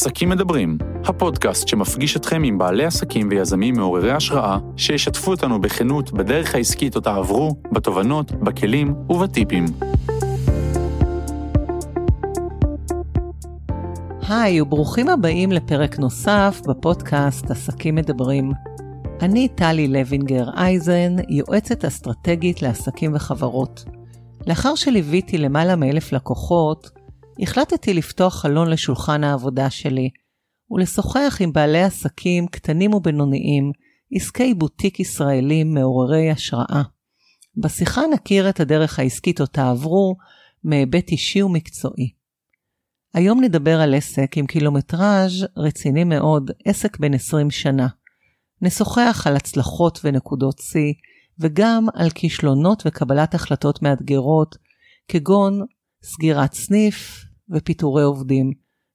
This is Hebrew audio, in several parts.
עסקים מדברים, הפודקאסט שמפגיש אתכם עם בעלי עסקים ויזמים מעוררי השראה, שישתפו אותנו בכנות בדרך העסקית אותה עברו, בתובנות, בכלים ובטיפים. היי, וברוכים הבאים לפרק נוסף בפודקאסט עסקים מדברים. אני טלי לוינגר אייזן, יועצת אסטרטגית לעסקים וחברות. לאחר שליוויתי למעלה מאלף לקוחות, החלטתי לפתוח חלון לשולחן העבודה שלי ולשוחח עם בעלי עסקים קטנים ובינוניים, עסקי בוטיק ישראלים מעוררי השראה. בשיחה נכיר את הדרך העסקית אותה עברו מהיבט אישי ומקצועי. היום נדבר על עסק עם קילומטראז' רציני מאוד, עסק בן 20 שנה. נשוחח על הצלחות ונקודות שיא, וגם על כישלונות וקבלת החלטות מאתגרות, כגון סגירת סניף ופיטורי עובדים,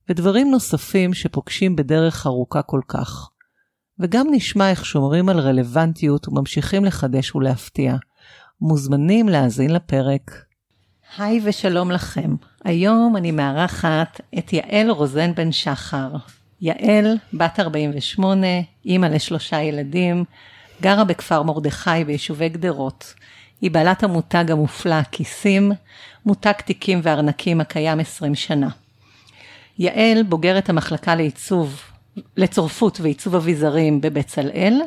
ודברים נוספים שפוגשים בדרך ארוכה כל כך. וגם נשמע איך שומרים על רלוונטיות וממשיכים לחדש ולהפתיע. מוזמנים להאזין לפרק. היי ושלום לכם. היום אני מארחת את יעל רוזן בן שחר. יעל, בת 48, אימא לשלושה ילדים, גרה בכפר מרדכי ביישובי גדרות. היא בעלת המותג המופלא כיסים, מותג תיקים וארנקים הקיים 20 שנה. יעל בוגרת המחלקה לעיצוב, לצורפות ועיצוב אביזרים בבצלאל,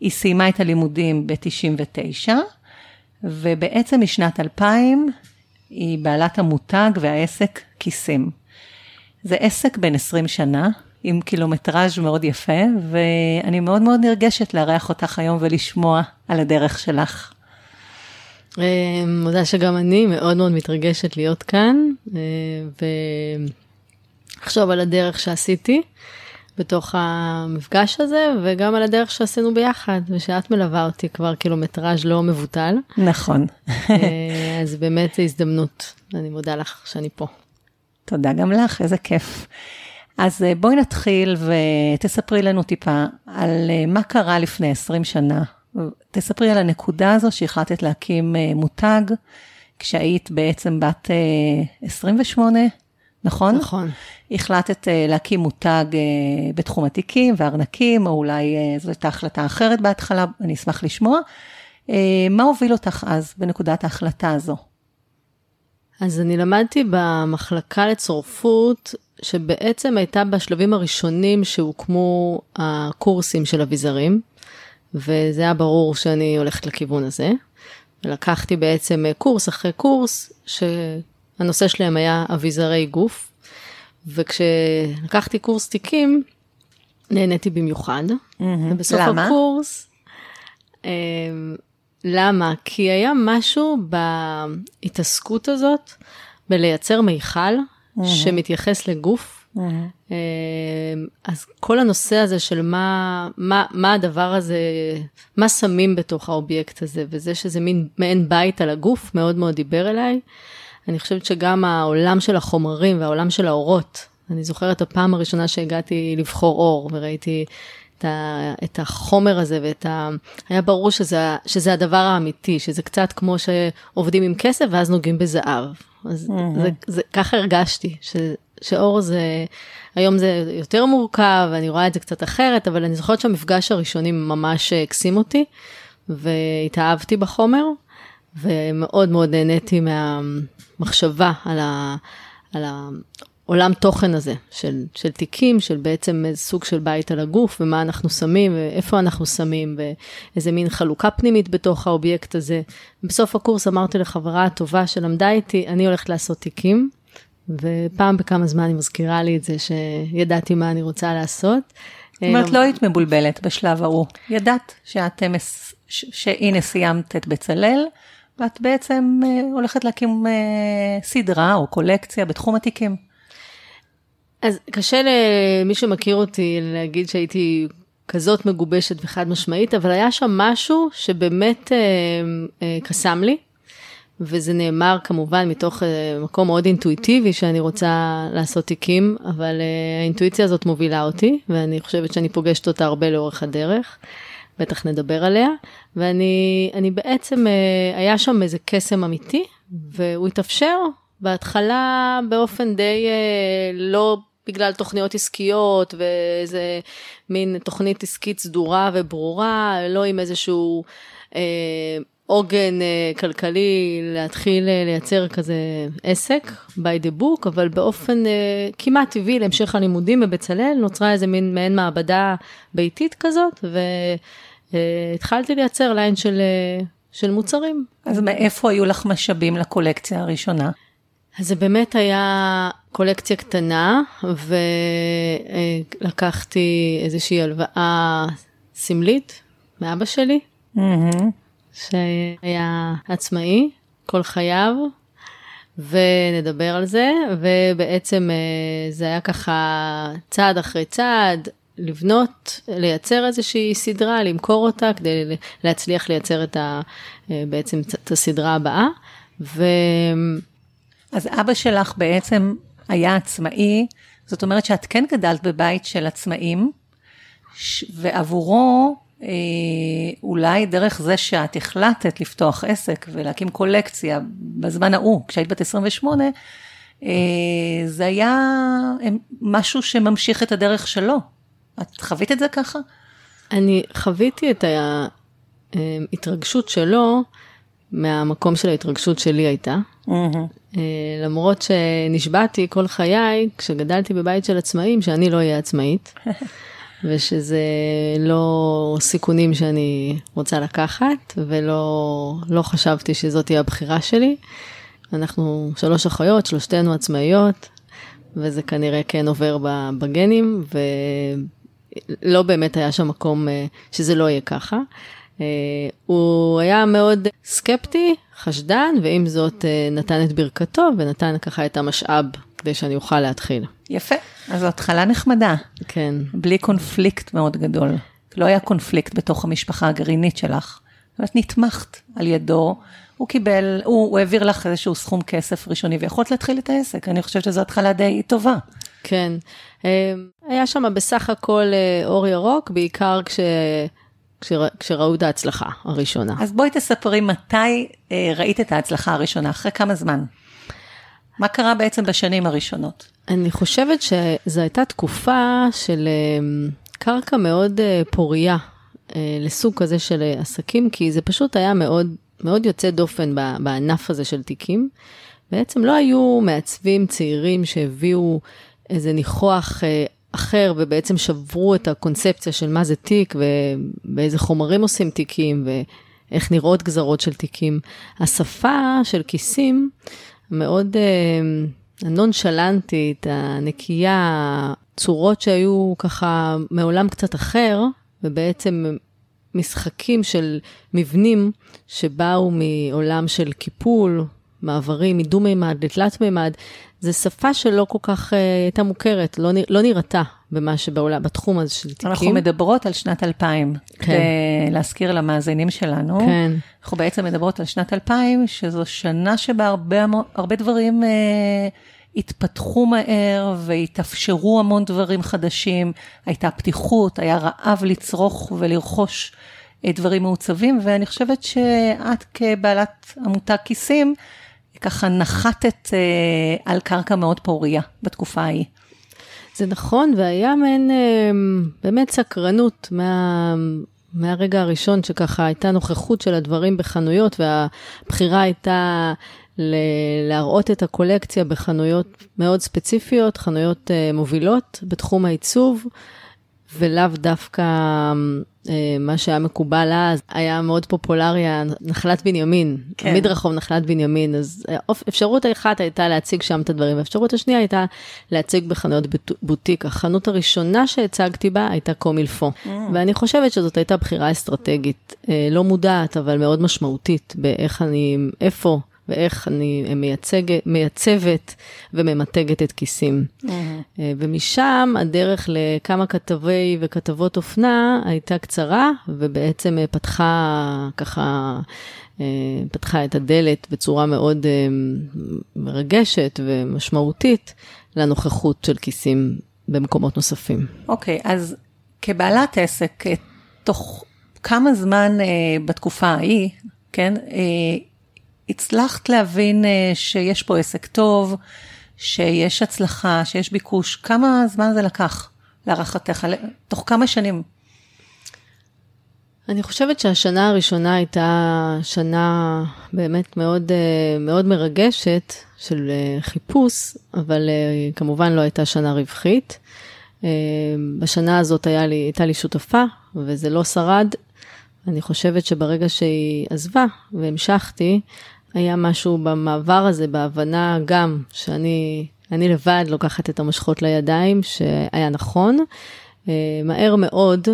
היא סיימה את הלימודים ב-99, ובעצם משנת 2000 היא בעלת המותג והעסק כיסים. זה עסק בן 20 שנה, עם קילומטראז' מאוד יפה, ואני מאוד מאוד נרגשת לארח אותך היום ולשמוע על הדרך שלך. אה, מודה שגם אני מאוד מאוד מתרגשת להיות כאן, אה, ולחשוב על הדרך שעשיתי בתוך המפגש הזה, וגם על הדרך שעשינו ביחד, ושאת מלווה אותי כבר קילומטראז' לא מבוטל. נכון. אה, אז באמת זו הזדמנות, אני מודה לך שאני פה. תודה גם לך, איזה כיף. אז בואי נתחיל ותספרי לנו טיפה על מה קרה לפני 20 שנה תספרי על הנקודה הזו שהחלטת להקים אה, מותג, כשהיית בעצם בת 28, אה, נכון? נכון. החלטת אה, להקים מותג בתחום התיקים וארנקים, או אולי זו הייתה החלטה אחרת בהתחלה, אני אשמח לשמוע. מה הוביל אותך אז בנקודת ההחלטה הזו? אז אני למדתי במחלקה לצורפות, שבעצם הייתה בשלבים הראשונים שהוקמו הקורסים של אביזרים. וזה היה ברור שאני הולכת לכיוון הזה. ולקחתי בעצם קורס אחרי קורס, שהנושא שלהם היה אביזרי גוף, וכשלקחתי קורס תיקים, נהניתי במיוחד. Mm-hmm. ובסוף למה? הקורס, אה, למה? כי היה משהו בהתעסקות הזאת, בלייצר מיכל mm-hmm. שמתייחס לגוף. אז כל הנושא הזה של מה, מה, מה הדבר הזה, מה שמים בתוך האובייקט הזה, וזה שזה מין מעין בית על הגוף, מאוד מאוד דיבר אליי. אני חושבת שגם העולם של החומרים והעולם של האורות, אני זוכרת הפעם הראשונה שהגעתי לבחור אור וראיתי את, ה, את החומר הזה ואת ה... היה ברור שזה, שזה הדבר האמיתי, שזה קצת כמו שעובדים עם כסף ואז נוגעים בזהב. אז mm-hmm. זה, זה, ככה הרגשתי, ש, שאור זה, היום זה יותר מורכב, אני רואה את זה קצת אחרת, אבל אני זוכרת שהמפגש הראשוני ממש הקסים אותי, והתאהבתי בחומר, ומאוד מאוד נהניתי מהמחשבה על, ה, על העולם תוכן הזה, של, של תיקים, של בעצם איזה סוג של בית על הגוף, ומה אנחנו שמים, ואיפה אנחנו שמים, ואיזה מין חלוקה פנימית בתוך האובייקט הזה. בסוף הקורס אמרתי לחברה הטובה שלמדה איתי, אני הולכת לעשות תיקים. ופעם בכמה זמן היא מזכירה לי את זה שידעתי מה אני רוצה לעשות. זאת אומרת, לא היית מבולבלת בשלב ההוא. ידעת שאת, שהנה סיימת את בצלאל, ואת בעצם אה, הולכת להקים אה, סדרה או קולקציה בתחום התיקים. אז קשה למי שמכיר אותי להגיד שהייתי כזאת מגובשת וחד משמעית, אבל היה שם משהו שבאמת אה, אה, קסם לי. וזה נאמר כמובן מתוך אה, מקום מאוד אינטואיטיבי שאני רוצה לעשות תיקים, אבל אה, האינטואיציה הזאת מובילה אותי, ואני חושבת שאני פוגשת אותה הרבה לאורך הדרך. בטח נדבר עליה, ואני בעצם, אה, היה שם איזה קסם אמיתי, והוא התאפשר בהתחלה באופן די לא בגלל תוכניות עסקיות ואיזה מין תוכנית עסקית סדורה וברורה, לא עם איזשהו אה, עוגן אה, כלכלי להתחיל אה, לייצר כזה עסק by the book, אבל באופן אה, כמעט טבעי להמשך הלימודים בבצלאל נוצרה איזה מין מעין מעבדה ביתית כזאת, והתחלתי לייצר ליין של, של מוצרים. אז מאיפה היו לך משאבים לקולקציה הראשונה? אז זה באמת היה קולקציה קטנה, ולקחתי איזושהי הלוואה סמלית מאבא שלי, Mm-hmm. שהיה עצמאי כל חייו, ונדבר על זה, ובעצם אה, זה היה ככה צעד אחרי צעד, לבנות, לייצר איזושהי סדרה, למכור אותה כדי להצליח לייצר את ה, אה, בעצם את הסדרה הבאה. ו... אז אבא שלך בעצם היה עצמאי, זאת אומרת שאת כן גדלת בבית של עצמאים, ש- ועבורו, אולי דרך זה שאת החלטת לפתוח עסק ולהקים קולקציה בזמן ההוא, כשהיית בת 28, אה, זה היה אה, משהו שממשיך את הדרך שלו. את חווית את זה ככה? אני חוויתי את ההתרגשות שלו מהמקום של ההתרגשות שלי הייתה. אה, למרות שנשבעתי כל חיי, כשגדלתי בבית של עצמאים, שאני לא אהיה עצמאית, ושזה לא סיכונים שאני רוצה לקחת, ולא לא חשבתי שזאת תהיה הבחירה שלי. אנחנו שלוש אחיות, שלושתנו עצמאיות, וזה כנראה כן עובר בגנים, ולא באמת היה שם מקום אה, שזה לא יהיה ככה. אה, הוא היה מאוד סקפטי, חשדן, ועם זאת אה, נתן את ברכתו ונתן ככה את המשאב כדי שאני אוכל להתחיל. יפה, אז זו התחלה נחמדה, כן, בלי קונפליקט מאוד גדול. לא היה קונפליקט בתוך המשפחה הגרעינית שלך. ואת נתמכת על ידו, הוא קיבל, הוא, הוא העביר לך איזשהו סכום כסף ראשוני ויכולת להתחיל את העסק. אני חושבת שזו התחלה די טובה. כן. אה, היה שם בסך הכל אה, אור ירוק, בעיקר כש... כשרא- כשראו את ההצלחה הראשונה. אז בואי תספרי מתי אה, ראית את ההצלחה הראשונה, אחרי כמה זמן? מה קרה בעצם בשנים הראשונות? אני חושבת שזו הייתה תקופה של אה, קרקע מאוד אה, פורייה אה, לסוג כזה של אה, עסקים, כי זה פשוט היה מאוד, מאוד יוצא דופן בענף הזה של תיקים. בעצם לא היו מעצבים צעירים שהביאו איזה ניחוח אחר ובעצם שברו את הקונספציה של מה זה תיק ובאיזה חומרים עושים תיקים ואיך נראות גזרות של תיקים. השפה של כיסים מאוד אה, הנונשלנטית, הנקייה, צורות שהיו ככה מעולם קצת אחר, ובעצם משחקים של מבנים שבאו מעולם של קיפול, מעברים מדו-מימד לתלת מימד, זה שפה שלא כל כך uh, הייתה מוכרת, לא, לא נראתה במה שבעולם, בתחום הזה של תיקים. אנחנו מדברות על שנת 2000, כן. להזכיר למאזינים שלנו. כן, אנחנו בעצם מדברות על שנת 2000, שזו שנה שבה הרבה, הרבה דברים אה, התפתחו מהר והתאפשרו המון דברים חדשים. הייתה פתיחות, היה רעב לצרוך ולרכוש אה, דברים מעוצבים, ואני חושבת שאת כבעלת עמותה כיסים, ככה נחתת אה, על קרקע מאוד פוריה בתקופה ההיא. זה נכון, והיה מעין אה, באמת סקרנות מה, מהרגע הראשון שככה הייתה נוכחות של הדברים בחנויות, והבחירה הייתה ל- להראות את הקולקציה בחנויות מאוד ספציפיות, חנויות אה, מובילות בתחום העיצוב, ולאו דווקא מה שהיה מקובל אז, היה מאוד פופולרי, נחלת בנימין, כן. כן. מדרחוב נחלת בנימין, אז אה, אפשרות האחת הייתה להציג שם את הדברים, והאפשרות השנייה הייתה להציג בחנויות בוט- בוטיק. החנות הראשונה שהצגתי בה הייתה קומילפו, mm. ואני חושבת שזאת הייתה בחירה אסטרטגית, אה, לא מודעת, אבל מאוד משמעותית, באיך אני, איפה ואיך אני מייצגת, מייצבת וממתגת את כיסים. אה, ומשם הדרך לכמה כתבי וכתבות אופנה הייתה קצרה, ובעצם אה, פתחה ככה, אה, פתחה את הדלת בצורה מאוד מרגשת ומשמעותית לנוכחות של כיסים במקומות נוספים. אוקיי, אז כבעלת עסק, תוך כמה זמן אה, בתקופה ההיא, כן, אה, הצלחת להבין אה, שיש פה עסק טוב, שיש הצלחה, שיש ביקוש, כמה זמן זה לקח להערכתך? תוך כמה שנים? אני חושבת שהשנה הראשונה הייתה שנה באמת מאוד, אה, מאוד מרגשת של אה, חיפוש, אבל כמובן לא הייתה שנה רווחית. בשנה הזאת היה לי, הייתה לי שותפה, וזה לא שרד. אני חושבת שברגע שהיא עזבה והמשכתי, היה משהו במעבר הזה, בהבנה גם שאני אני לבד לוקחת את המשכות לידיים, שהיה נכון. מהר מאוד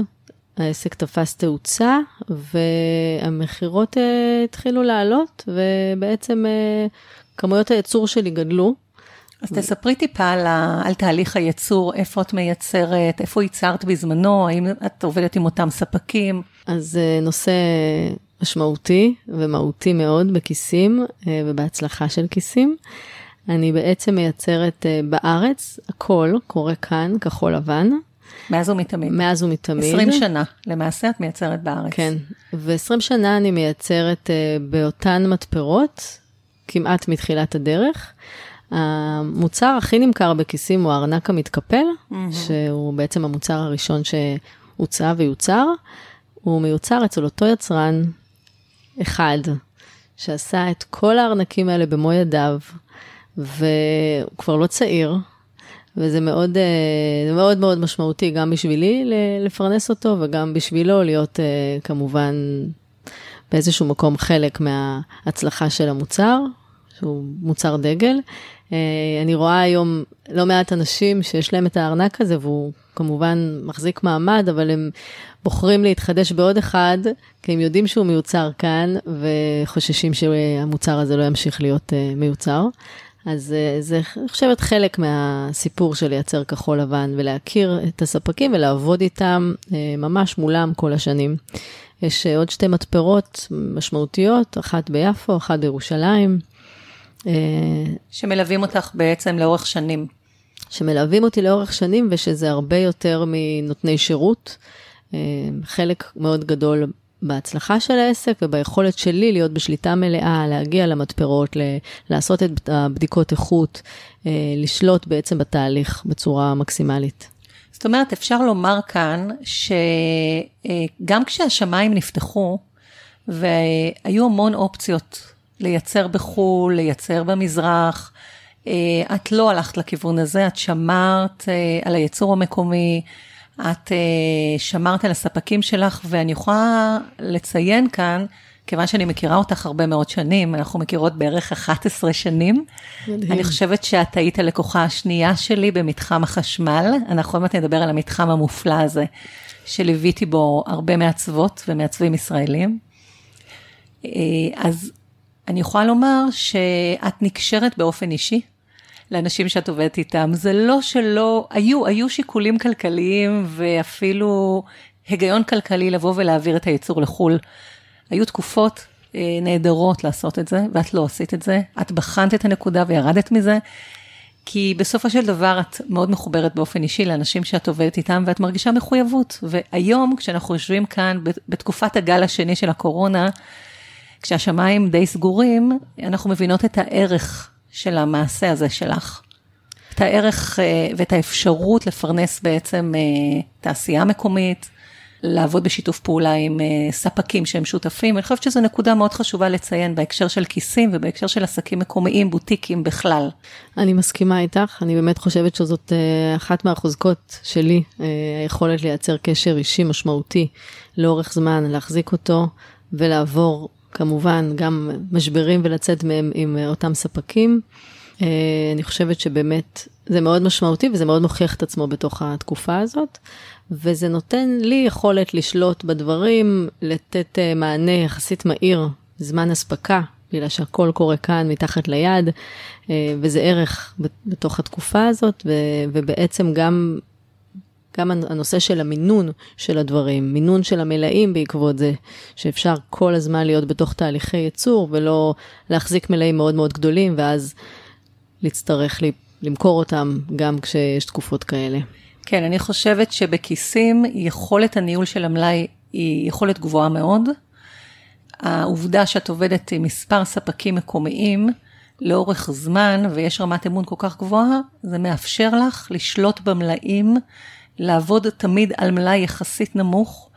העסק תפס תאוצה, והמכירות uh, התחילו לעלות, ובעצם uh, כמויות הייצור שלי גדלו. אז תספרי טיפה על, על תהליך הייצור, איפה את מייצרת, איפה ייצרת בזמנו, האם את עובדת עם אותם ספקים? אז uh, נושא משמעותי ומהותי מאוד בכיסים uh, ובהצלחה של כיסים. אני בעצם מייצרת uh, בארץ, הכל קורה כאן, כחול לבן. מאז ומתמיד. מאז ומתמיד. 20 שנה, למעשה את מייצרת בארץ. כן, ו-20 שנה אני מייצרת באותן מתפרות, כמעט מתחילת הדרך. המוצר הכי נמכר בכיסים הוא הארנק המתקפל, mm-hmm. שהוא בעצם המוצר הראשון שהוצע ויוצר. הוא מיוצר אצל אותו יצרן אחד, שעשה את כל הארנקים האלה במו ידיו, והוא כבר לא צעיר, וזה מאוד, אה, מאוד מאוד משמעותי גם בשבילי לפרנס אותו וגם בשבילו להיות אה, כמובן באיזשהו מקום חלק מההצלחה של המוצר, שהוא מוצר דגל. אה, אני רואה היום לא מעט אנשים שיש להם את הארנק הזה והוא כמובן מחזיק מעמד, אבל הם בוחרים להתחדש בעוד אחד, כי הם יודעים שהוא מיוצר כאן וחוששים שהמוצר הזה לא ימשיך להיות מיוצר. אז אה, זה, אני חושבת, חלק מהסיפור של לייצר כחול לבן ולהכיר את הספקים ולעבוד איתם אה, ממש מולם כל השנים. יש אה, עוד שתי מתפרות משמעותיות, אחת ביפו, אחת בירושלים. שמלווים אותך בעצם לאורך שנים. שמלווים אותי לאורך שנים ושזה הרבה יותר מנותני שירות. חלק מאוד גדול בהצלחה של העסק וביכולת שלי להיות בשליטה מלאה, להגיע למתפרות, לעשות את הבדיקות איכות, אה, לשלוט בעצם בתהליך בצורה מקסימלית. זאת אומרת, אפשר לומר כאן שגם כשהשמיים נפתחו, והיו המון אופציות לייצר בחו"ל, לייצר במזרח, אה, את לא הלכת לכיוון הזה, את שמרת אה, על הייצור המקומי, את uh, שמרת על הספקים שלך, ואני יכולה לציין כאן, כיוון שאני מכירה אותך הרבה מאוד שנים, אנחנו מכירות בערך 11 שנים. מדהים. אני חושבת שאת היית הלקוחה השנייה שלי במתחם החשמל. אנחנו עוד מעט נדבר על המתחם המופלא הזה, שליוויתי בו הרבה מעצבות ומעצבים ישראלים. אה, אז אני יכולה לומר שאת נקשרת באופן אישי לאנשים שאת עובדת איתם. זה לא שלא, היו, היו שיקולים כלכליים ואפילו היגיון כלכלי לבוא ולהעביר את הייצור לחו"ל. היו תקופות אה, נהדרות לעשות את זה, ואת לא עשית את זה. את בחנת את הנקודה וירדת מזה. כי בסופו של דבר את מאוד מחוברת באופן אישי לאנשים שאת עובדת איתם ואת מרגישה מחויבות. והיום, כשאנחנו יושבים כאן בתקופת הגל השני של הקורונה, כשהשמיים די סגורים, אנחנו מבינות את הערך של המעשה הזה שלך. את הערך אה, ואת האפשרות לפרנס בעצם אה, תעשייה מקומית, לעבוד בשיתוף פעולה עם אה, ספקים שהם שותפים. אני חושבת שזו נקודה מאוד חשובה לציין בהקשר של כיסים ובהקשר של עסקים מקומיים, בוטיקים בכלל. אני מסכימה איתך, אני באמת חושבת שזאת אחת מהחוזקות שלי, היכולת לייצר קשר אישי משמעותי לאורך זמן, להחזיק אותו ולעבור כמובן, גם משברים ולצאת מהם עם אה, אותם ספקים. אה, אני חושבת שבאמת זה מאוד משמעותי וזה מאוד מוכיח את עצמו בתוך התקופה הזאת, וזה נותן לי יכולת לשלוט בדברים, לתת אה, מענה יחסית מהיר, זמן אספקה, בגלל שהכל קורה כאן מתחת ליד, וזה ערך בתוך התקופה הזאת, ובעצם גם גם הנושא של המינון של הדברים, מינון של המלאים בעקבות זה, שאפשר כל הזמן להיות בתוך תהליכי ייצור ולא להחזיק מלאים מאוד מאוד גדולים ואז להצטרך למכור אותם גם כשיש תקופות כאלה. כן, אני חושבת שבכיסים יכולת הניהול של המלאי היא יכולת גבוהה מאוד. העובדה שאת עובדת עם מספר ספקים מקומיים, לאורך זמן ויש רמת אמון כל כך גבוהה, זה מאפשר לך לשלוט במלאים, לעבוד תמיד על מלאי יחסית נמוך,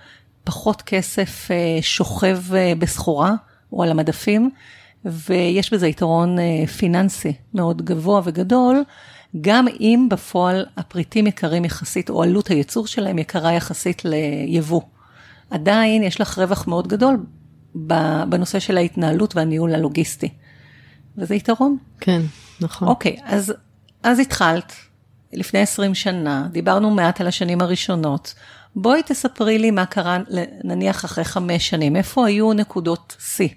פחות כסף אה, שוכב אה, בסחורה או על המדפים, ויש בזה יתרון אה, פיננסי מאוד גבוה וגדול, גם אם בפועל הפריטים יקרים יחסית, או עלות הייצור שלהם יקרה יחסית ליבוא. עדיין יש לך רווח מאוד גדול בנושא של ההתנהלות והניהול הלוגיסטי. וזה יתרון. כן, נכון. אוקיי, אז, אז התחלת לפני 20 שנה, דיברנו מעט על השנים הראשונות. בואי תספרי לי מה קרה, נניח אחרי חמש שנים, איפה היו נקודות שיא?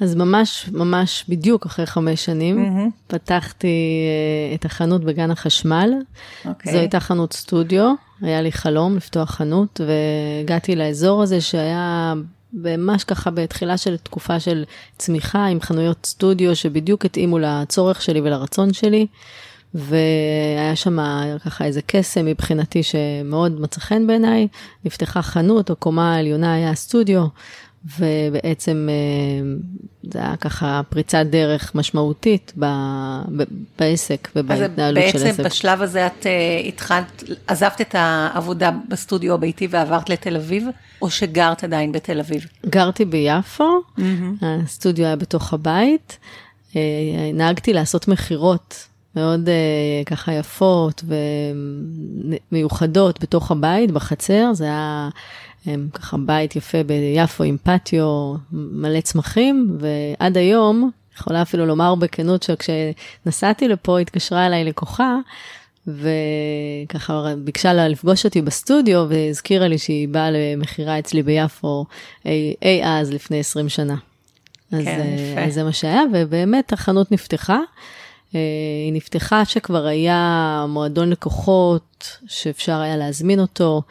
אז ממש, ממש בדיוק אחרי חמש שנים, mm-hmm. פתחתי uh, את החנות בגן החשמל. Okay. אוקיי. זו הייתה חנות סטודיו, היה לי חלום לפתוח חנות, והגעתי לאזור הזה שהיה ממש ככה בתחילה של תקופה של צמיחה עם חנויות סטודיו שבדיוק התאימו לצורך שלי ולרצון שלי. והיה שם ככה איזה קסם מבחינתי שמאוד מצא חן בעיניי, נפתחה חנות, הקומה העליונה היה סטודיו, ובעצם אה, זה היה ככה פריצת דרך משמעותית ב, ב, בעסק ובהתנהלות של עסק. אז בעצם בשלב הזה את uh, התחלת, עזבת את העבודה בסטודיו הביתי ועברת לתל אביב, או שגרת עדיין בתל אביב? גרתי ביפו, mm-hmm. הסטודיו היה בתוך הבית, uh, נהגתי לעשות מכירות. מאוד uh, ככה יפות ומיוחדות בתוך הבית, בחצר, זה היה הם ככה בית יפה ביפו עם פטיו מלא צמחים, ועד היום, יכולה אפילו לומר בכנות שכשנסעתי לפה התקשרה אליי לקוחה, וככה ביקשה לה לפגוש אותי בסטודיו והזכירה לי שהיא באה למכירה אצלי ביפו אי, אי אז לפני 20 שנה. אז, כן, אה. אז זה מה שהיה, ובאמת החנות נפתחה. אה, היא נפתחה שכבר היה מועדון לקוחות שאפשר היה להזמין אותו,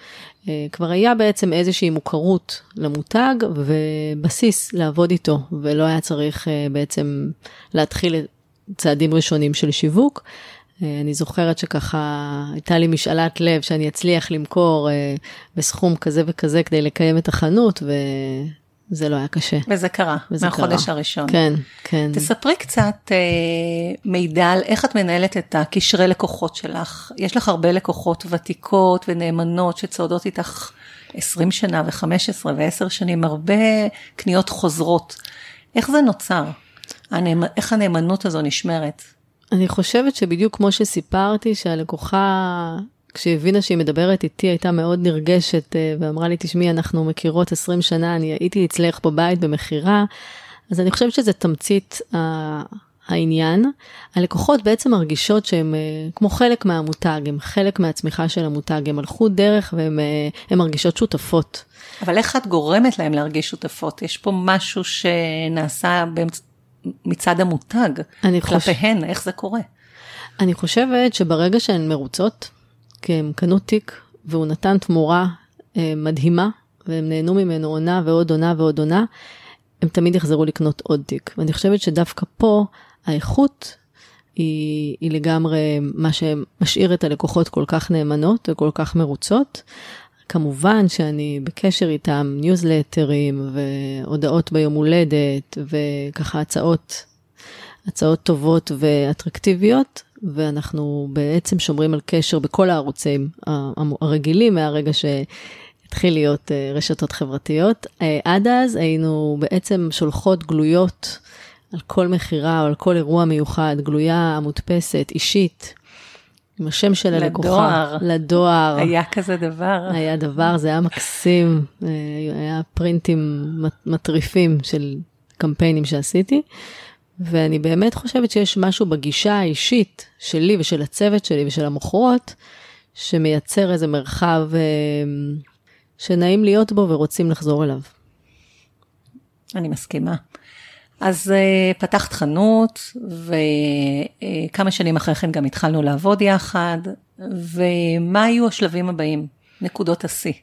אה, כבר היה בעצם איזושהי מוכרות למותג ובסיס לעבוד איתו, ולא היה צריך אה, בעצם להתחיל צעדים ראשונים של שיווק. אני זוכרת שככה הייתה לי משאלת לב שאני אצליח למכור בסכום כזה וכזה כדי לקיים את החנות, זה לא היה קשה. וזה קרה, וזה מהחודש קרה. הראשון. כן, כן. תספרי קצת אה, מידע על איך את מנהלת את הקשרי לקוחות שלך. יש לך הרבה לקוחות ותיקות ונאמנות שצועדות איתך 20 שנה ו-15 ו-10 שנים, הרבה קניות חוזרות. איך זה נוצר? הנאמ... איך הנאמנות הזו נשמרת? אני חושבת שבדיוק כמו שסיפרתי, שהלקוחה כשהיא הבינה שהיא מדברת איתי, הייתה מאוד נרגשת אה, ואמרה לי, תשמעי, אנחנו מכירות 20 שנה, אני הייתי אצלך בבית במכירה, אז אני חושבת שזה תמצית העניין. הלקוחות בעצם מרגישות שהם אה, כמו חלק מהמותג, הם חלק מהצמיחה של המותג, הם הלכו דרך והן אה, מרגישות שותפות. אבל איך את גורמת להם להרגיש שותפות? יש פה משהו שנעשה באמצע... מצד המותג, כלפיהן, חוש... איך זה קורה? אני חושבת שברגע שהן מרוצות, כי הם קנו תיק והוא נתן תמורה אה, מדהימה, והם נהנו ממנו עונה ועוד עונה ועוד עונה, הם תמיד יחזרו לקנות עוד תיק. ואני חושבת שדווקא פה האיכות היא, היא לגמרי מה שמשאיר את הלקוחות כל כך נאמנות וכל כך מרוצות. כמובן שאני בקשר איתם, ניוזלטרים והודעות ביום הולדת וככה הצעות, הצעות טובות ואטרקטיביות, ואנחנו בעצם שומרים על קשר בכל הערוצים הרגילים מהרגע שהתחיל להיות אה, רשתות חברתיות. אה, עד אז היינו בעצם שולחות גלויות על כל מכירה או על כל אירוע מיוחד, גלויה מודפסת, אישית. עם השם של הלקוחה. לדואר. לדואר. היה כזה דבר. היה דבר, זה היה מקסים, אה, היה פרינטים מטריפים של קמפיינים שעשיתי. ואני באמת חושבת שיש משהו בגישה האישית שלי ושל הצוות שלי ושל המוכרות, שמייצר איזה מרחב אה, שנעים להיות בו ורוצים לחזור אליו. אני מסכימה. אז uh, פתחת חנות, וכמה שנים אחרי כן גם התחלנו לעבוד יחד, ומה היו השלבים הבאים, נקודות השיא?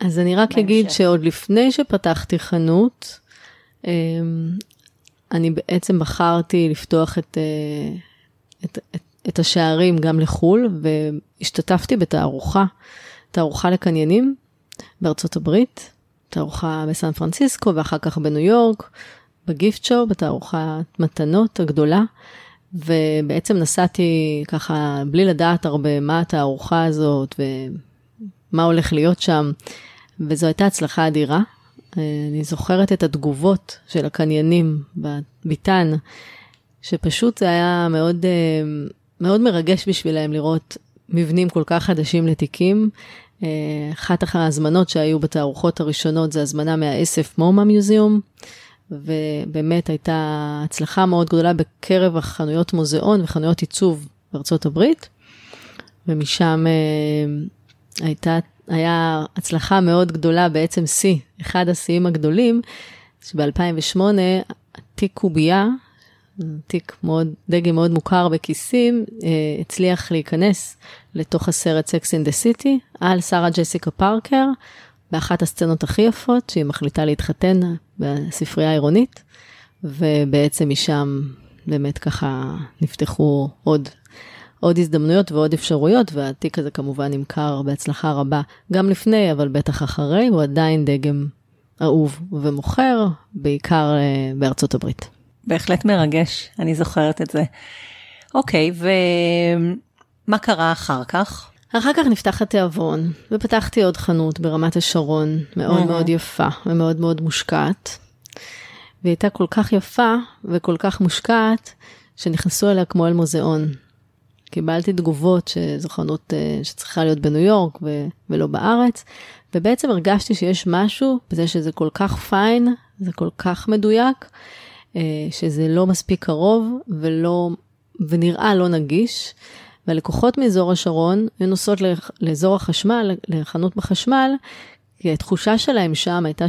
אז אני רק אגיד שעוד לפני שפתחתי חנות, um, אני בעצם בחרתי לפתוח את, אה, את, את, את השערים גם לחו"ל, והשתתפתי בתערוכה, תערוכה לקניינים בארצות הברית, תערוכה בסן פרנסיסקו ואחר כך בניו יורק, בגיפט שואו, בתערוכת מתנות הגדולה, ובעצם נסעתי ככה בלי לדעת הרבה מה התערוכה הזאת ומה הולך להיות שם, וזו הייתה הצלחה אדירה. אני זוכרת את התגובות של הקניינים בביתן, שפשוט זה היה מאוד, אה, מאוד מרגש בשבילם לראות מבנים כל כך חדשים לתיקים. אה, אחת ההזמנות שהיו בתערוכות הראשונות זה הזמנה מהאסף מומה מיוזיאום, ובאמת הייתה הצלחה מאוד גדולה בקרב החנויות מוזיאון וחנויות עיצוב בארצות הברית, ומשם אה, הייתה, היה הצלחה מאוד גדולה, בעצם שיא, אחד השיאים הגדולים, שב-2008 תיק קובייה, תיק מאוד, דגם מאוד מוכר בכיסים, אה, הצליח להיכנס לתוך הסרט Sex in the City על שרה ג'סיקה פארקר, באחת הסצנות הכי יפות, שהיא מחליטה להתחתן בספרייה העירונית, ובעצם משם באמת ככה נפתחו עוד, עוד הזדמנויות ועוד אפשרויות, והתיק הזה כמובן נמכר בהצלחה רבה גם לפני, אבל בטח אחרי, הוא עדיין דגם אהוב ומוכר, בעיקר אה, בארצות הברית. בהחלט מרגש, אני זוכרת את זה. אוקיי, ומה קרה אחר כך? אחר כך נפתח התיאבון, ופתחתי עוד חנות ברמת השרון, מאוד mm-hmm. מאוד יפה ומאוד מאוד מושקעת. והיא הייתה כל כך יפה וכל כך מושקעת, שנכנסו אליה כמו אל מוזיאון. קיבלתי תגובות שזו חנות uh, שצריכה להיות בניו יורק ו- ולא בארץ, ובעצם הרגשתי שיש משהו בזה שזה כל כך פיין, זה כל כך מדויק, uh, שזה לא מספיק קרוב ולא, ונראה לא נגיש. והלקוחות מאזור השרון היו נוסעות לאזור החשמל, לחנות בחשמל, כי התחושה שלהם שם הייתה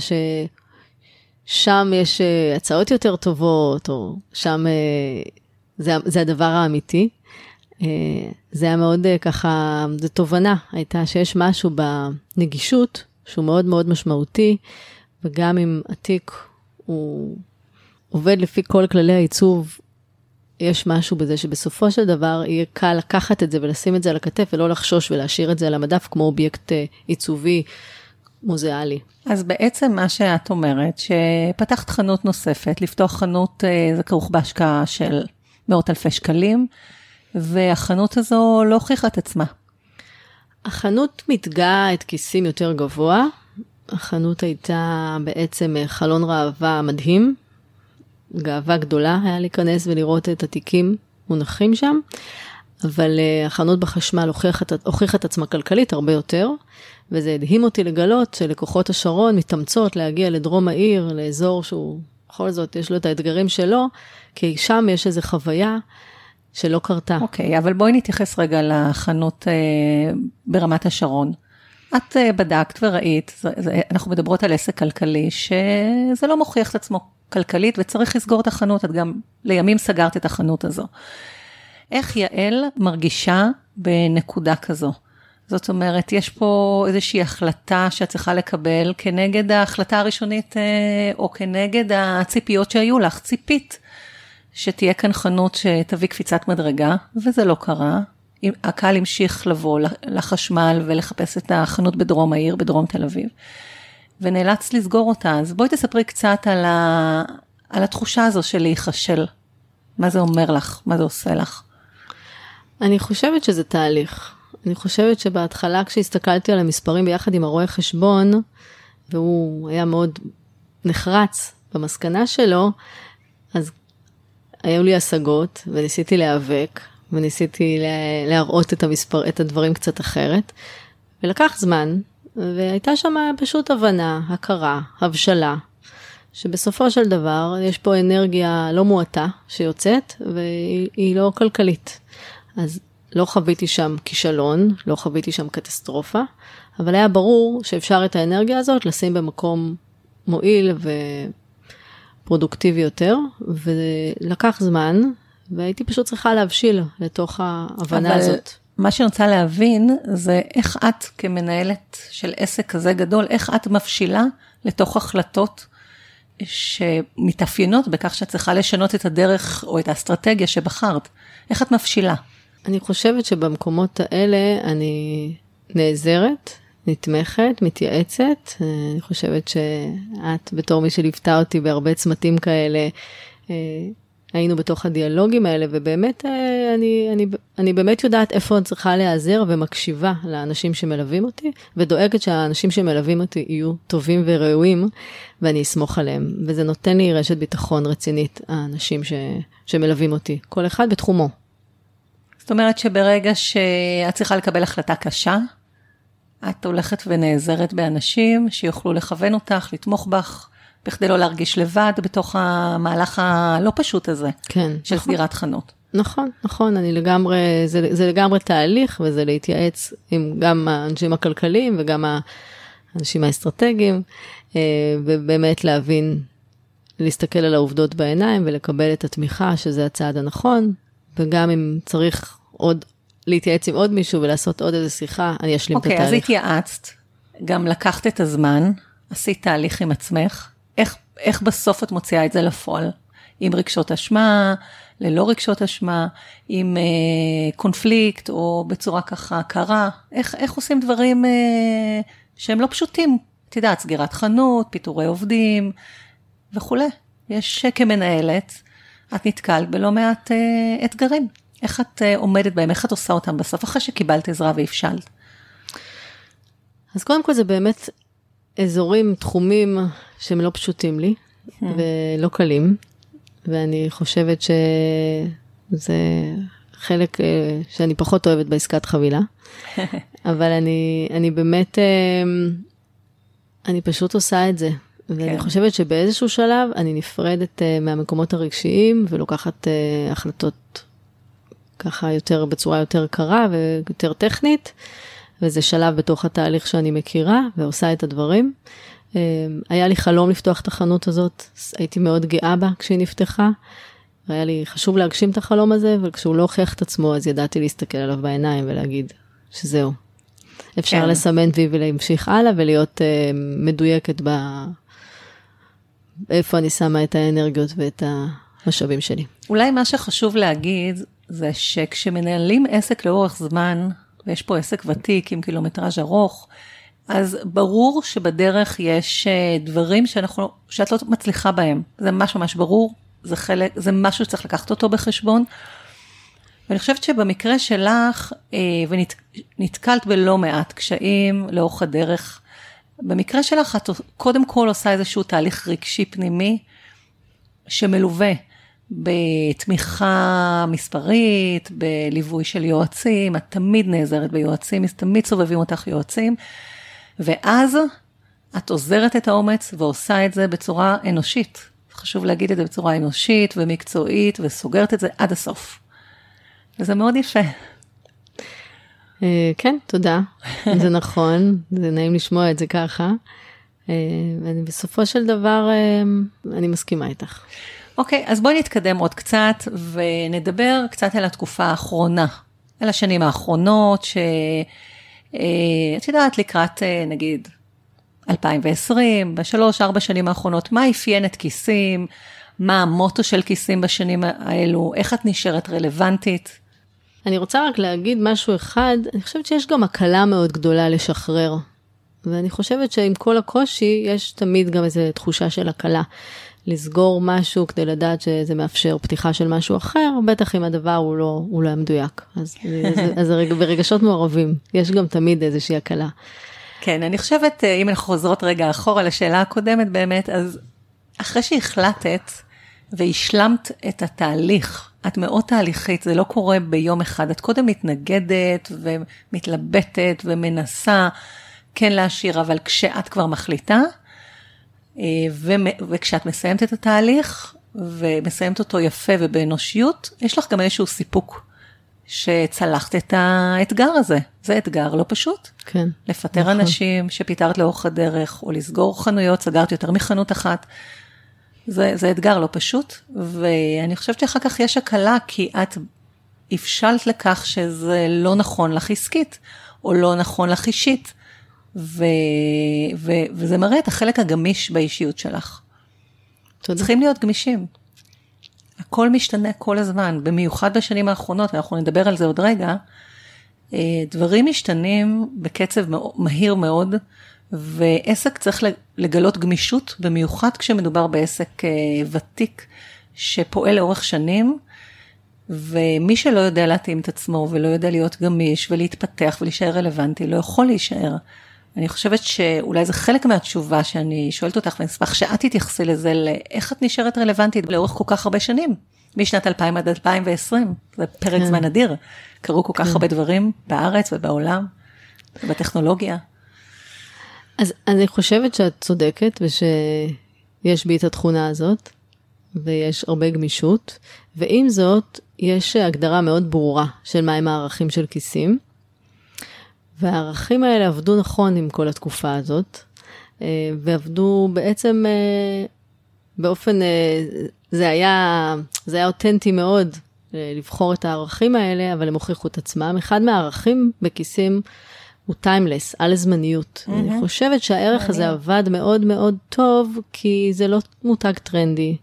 ששם יש אה, הצעות יותר טובות, או שם אה, זה, זה הדבר האמיתי. אה, זה היה מאוד ככה, זו תובנה הייתה שיש משהו בנגישות שהוא מאוד מאוד משמעותי, וגם אם התיק הוא עובד לפי כל כללי העיצוב יש משהו בזה שבסופו של דבר יהיה קל לקחת את זה ולשים את זה על הכתף ולא לחשוש ולהשאיר את זה על המדף כמו אובייקט אה, עיצובי מוזיאלי. אז בעצם מה שאת אומרת, שפתחת חנות נוספת, לפתוח חנות אה, זה כרוך בהשקעה של מאות אלפי שקלים, והחנות הזו לא הוכיחה את עצמה. החנות מתגאה את כיסים יותר גבוה. החנות הייתה בעצם אה, חלון ראווה מדהים, גאווה גדולה היה להיכנס ולראות את התיקים מונחים שם, אבל uh, החנות בחשמל הוכיחה הוכיח את עצמה כלכלית הרבה יותר, וזה הדהים אותי לגלות שלקוחות השרון מתאמצות להגיע לדרום העיר, לאזור שהוא, בכל זאת, יש לו את האתגרים שלו, כי שם יש איזו חוויה שלא קרתה. אוקיי, okay, אבל בואי נתייחס רגע לחנות uh, ברמת השרון. את uh, בדקת וראית, זה, זה, אנחנו מדברות על עסק כלכלי, שזה לא מוכיח את עצמו כלכלית וצריך לסגור את החנות, את גם לימים סגרת את החנות הזו. איך יעל מרגישה בנקודה כזו? זאת אומרת, יש פה איזושהי החלטה שאת צריכה לקבל כנגד ההחלטה הראשונית אה, או כנגד הציפיות שהיו לך. ציפית שתהיה כאן חנות שתביא קפיצת מדרגה, וזה לא קרה. הקהל המשיך לבוא לחשמל ולחפש את החנות בדרום העיר, בדרום תל אביב. ונאלץ לסגור אותה. אז בואי תספרי קצת על, ה... על התחושה הזו של להיכשל. מה זה אומר לך? מה זה עושה לך? אני חושבת שזה תהליך. אני חושבת שבהתחלה כשהסתכלתי על המספרים ביחד עם הרואה חשבון, והוא היה מאוד נחרץ במסקנה שלו, אז היו לי השגות וניסיתי להיאבק וניסיתי להראות את, המספר, את הדברים קצת אחרת. ולקח זמן, והייתה שם פשוט הבנה, הכרה, הבשלה, שבסופו של דבר יש פה אנרגיה לא מועטה שיוצאת, והיא לא כלכלית. אז לא חוויתי שם כישלון, לא חוויתי שם קטסטרופה, אבל היה ברור שאפשר את האנרגיה הזאת לשים במקום מועיל ופרודוקטיבי יותר, ולקח זמן, והייתי פשוט צריכה להבשיל לתוך ההבנה אבל... הזאת. מה שאני רוצה להבין זה איך את כמנהלת של עסק כזה גדול, איך את מבשילה לתוך החלטות שמתאפיינות בכך שאת צריכה לשנות את הדרך או את האסטרטגיה שבחרת. איך את מבשילה? אני חושבת שבמקומות האלה אני נעזרת נתמכת, מתייעצת. אני חושבת שאת בתור מי שליוותה אותי בהרבה צמתים כאלה, היינו בתוך הדיאלוגים האלה, ובאמת אני, אני, אני באמת יודעת איפה אני צריכה להיעזר ומקשיבה לאנשים שמלווים אותי, ודואגת שהאנשים שמלווים אותי יהיו טובים וראויים, ואני אסמוך עליהם. וזה נותן לי רשת ביטחון רצינית, האנשים ש, שמלווים אותי, כל אחד בתחומו. זאת אומרת שברגע שאת צריכה לקבל החלטה קשה, את הולכת ונעזרת באנשים שיוכלו לכוון אותך, לתמוך בך, בכדי לא להרגיש לבד בתוך המהלך הלא פשוט הזה, כן, של נכון. סגירת חנות. נכון, נכון, אני לגמרי, זה, זה לגמרי תהליך, וזה להתייעץ עם גם האנשים הכלכליים וגם האנשים האסטרטגיים, אה, ובאמת להבין, להסתכל על העובדות בעיניים ולקבל את התמיכה, שזה הצעד הנכון, וגם אם צריך עוד להתייעץ עם עוד מישהו ולעשות עוד איזה שיחה, אני אשלים okay, את התהליך. אוקיי, אז. התייעצת, גם לקחת את הזמן, עשית תהליך עם עצמך, איך, איך בסוף את מוציאה את זה לפועל? עם רגשות אשמה, ללא רגשות אשמה, עם אה, קונפליקט או בצורה ככה קרה, איך, איך עושים דברים אה, שהם לא פשוטים, את יודעת, סגירת חנות, פיטורי עובדים וכולי. יש כמנהלת, את נתקלת בלא מעט אה, אתגרים. איך את אה, עומדת בהם, איך את עושה אותם בסוף, אחרי שקיבלת עזרה והבשלת? אז קודם כל זה באמת אזורים, תחומים שהם לא פשוטים לי ולא קלים, ואני חושבת שזה חלק אה, שאני פחות אוהבת בעסקת חבילה, אבל אני, אני באמת, אה, אני פשוט עושה את זה. ואני כן. חושבת שבאיזשהו שלב אני נפרדת uh, מהמקומות הרגשיים ולוקחת uh, החלטות ככה יותר, בצורה יותר קרה ויותר טכנית, וזה שלב בתוך התהליך שאני מכירה ועושה את הדברים. Uh, היה לי חלום לפתוח את החנות הזאת, הייתי מאוד גאה בה כשהיא נפתחה. היה לי חשוב להגשים את החלום הזה, אבל כשהוא לא הוכיח את עצמו, אז ידעתי להסתכל עליו בעיניים ולהגיד שזהו. אפשר כן. לסמן וי ולהמשיך הלאה ולהיות uh, מדויקת ב... איפה אני שמה את האנרגיות ואת המשאבים שלי. אולי מה שחשוב להגיד זה שכשמנהלים עסק לאורך זמן, ויש פה עסק ותיק עם קילומטראז' ארוך, אז ברור שבדרך יש אה, דברים שאנחנו, שאת לא מצליחה בהם. זה ממש ממש ברור, זה חלק, זה משהו שצריך לקחת אותו בחשבון. ואני חושבת שבמקרה שלך, אה, ונתקלת בלא מעט קשיים לאורך הדרך, במקרה שלך את קודם כל עושה איזשהו תהליך רגשי פנימי שמלווה בתמיכה מספרית, בליווי של יועצים, את תמיד נעזרת ביועצים, תמיד סובבים אותך יועצים, ואז את עוזרת את האומץ ועושה את זה בצורה אנושית. חשוב להגיד את זה בצורה אנושית ומקצועית, וסוגרת את זה עד הסוף. וזה מאוד יפה. אה, כן, תודה. זה נכון, זה נעים לשמוע את זה ככה. אה, בסופו של דבר, אה, אני מסכימה איתך. אוקיי, אז בואי נתקדם עוד קצת ונדבר קצת על התקופה האחרונה, על השנים האחרונות, שאת יודעת, לקראת נגיד 2020, בשלוש, ארבע שנים האחרונות, מה אפיין את כיסים, מה המוטו של כיסים בשנים האלו, איך את נשארת רלוונטית. אני רוצה רק להגיד משהו אחד, אני חושבת שיש גם הקלה מאוד גדולה לשחרר. ואני חושבת שעם כל הקושי, יש תמיד גם איזו תחושה של הקלה. לסגור משהו כדי לדעת שזה מאפשר פתיחה של משהו אחר, בטח אם הדבר הוא לא, הוא לא מדויק. אז, אז, אז ברגשות מעורבים, יש גם תמיד איזושהי הקלה. כן, אני חושבת, אה, אם אנחנו חוזרות רגע אחורה לשאלה הקודמת באמת, אז אחרי שהחלטת והשלמת את התהליך את מאוד תהליכית, זה לא קורה ביום אחד. את קודם מתנגדת ומתלבטת ומנסה כן להשאיר, אבל כשאת כבר מחליטה, וכשאת מסיימת את התהליך, ומסיימת אותו יפה ובאנושיות, יש לך גם איזשהו סיפוק שצלחת את האתגר הזה. זה אתגר לא פשוט. כן. לפטר נכון. אנשים שפיטרת לאורך הדרך, או לסגור חנויות, סגרת יותר מחנות אחת. זה, זה אתגר לא פשוט, ואני חושבת שאחר כך יש הקלה, כי את הבשלת לכך שזה לא נכון לך עסקית, או לא נכון לך אישית, ו, ו, וזה מראה את החלק הגמיש באישיות שלך. תודה. צריכים להיות גמישים. הכל משתנה כל הזמן, במיוחד בשנים האחרונות, ואנחנו נדבר על זה עוד רגע, אה, דברים משתנים בקצב מהיר מאוד, ועסק צריך לגלות גמישות, במיוחד כשמדובר בעסק אה, ותיק שפועל לאורך שנים, ומי שלא יודע להתאים את עצמו ולא יודע להיות גמיש ולהתפתח ולהישאר רלוונטי, לא יכול להישאר. אני חושבת שאולי זה חלק מהתשובה שאני שואלת אותך, ואני אשמח שאת תתייחסי לזה, לאיך את נשארת רלוונטית לאורך כל כך הרבה שנים, משנת 2000 עד 2020, זה פרק כן. זמן אדיר. קרו כל כך כן. הרבה דברים בארץ ובעולם, ובטכנולוגיה. אז אני חושבת שאת צודקת ושיש בי את התכונה הזאת, ויש הרבה גמישות, ועם זאת, יש הגדרה מאוד ברורה של מהם הערכים של כיסים. והערכים האלה עבדו נכון עם כל התקופה הזאת, אה, ועבדו בעצם אה, באופן, אה, זה היה, זה היה אותנטי מאוד לבחור את הערכים האלה, אבל הם הוכיחו את עצמם. אחד מהערכים בכיסים הוא טיימלס, על זמניות. Mm-hmm. אני חושבת שהערך הזה עבד מאוד מאוד טוב, כי זה לא מותג טרנדי,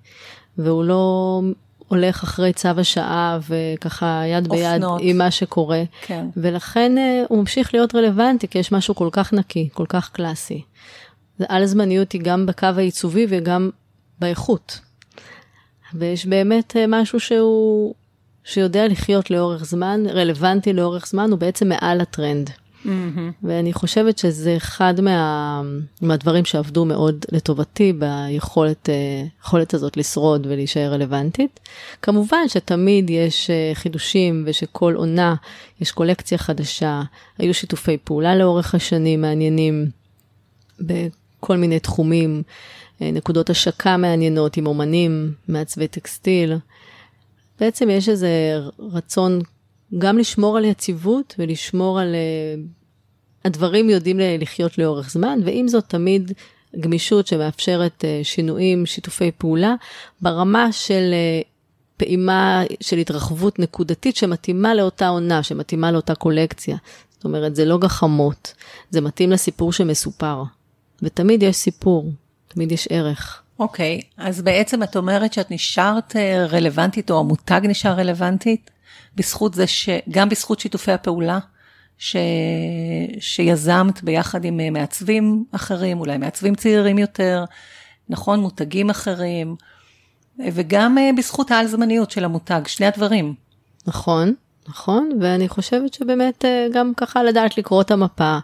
והוא לא הולך אחרי צו השעה וככה יד ביד אופנות. עם מה שקורה. כן. ולכן uh, הוא ממשיך להיות רלוונטי, כי יש משהו כל כך נקי, כל כך קלאסי. על זמניות היא גם בקו העיצובי וגם באיכות. ויש באמת uh, משהו שהוא, שיודע לחיות לאורך זמן, רלוונטי לאורך זמן, הוא בעצם מעל הטרנד. Mm-hmm. ואני חושבת שזה אחד מה, מהדברים שעבדו מאוד לטובתי ביכולת אה, הזאת לשרוד ולהישאר רלוונטית. כמובן שתמיד יש אה, חידושים ושכל עונה יש קולקציה חדשה, היו שיתופי פעולה לאורך השנים מעניינים בכל מיני תחומים, אה, נקודות השקה מעניינות עם אומנים, מעצבי טקסטיל. בעצם יש איזה רצון גם לשמור על יציבות ולשמור על... אה, הדברים יודעים לחיות לאורך זמן, ועם זאת תמיד גמישות שמאפשרת אה, שינויים, שיתופי פעולה, ברמה של אה, פעימה של התרחבות נקודתית שמתאימה לאותה עונה, שמתאימה לאותה קולקציה. זאת אומרת, זה לא גחמות, זה מתאים לסיפור שמסופר. ותמיד יש סיפור, תמיד יש ערך. אוקיי, okay, אז בעצם את אומרת שאת נשארת רלוונטית, או המותג נשאר רלוונטית, בזכות זה שגם בזכות שיתופי הפעולה ש... שיזמת ביחד עם מעצבים אחרים, אולי מעצבים צעירים יותר, נכון, מותגים אחרים, וגם אה, בזכות העל-זמניות של המותג, שני הדברים. נכון, נכון, ואני חושבת שבאמת אה, גם ככה לדעת לקרוא את המפה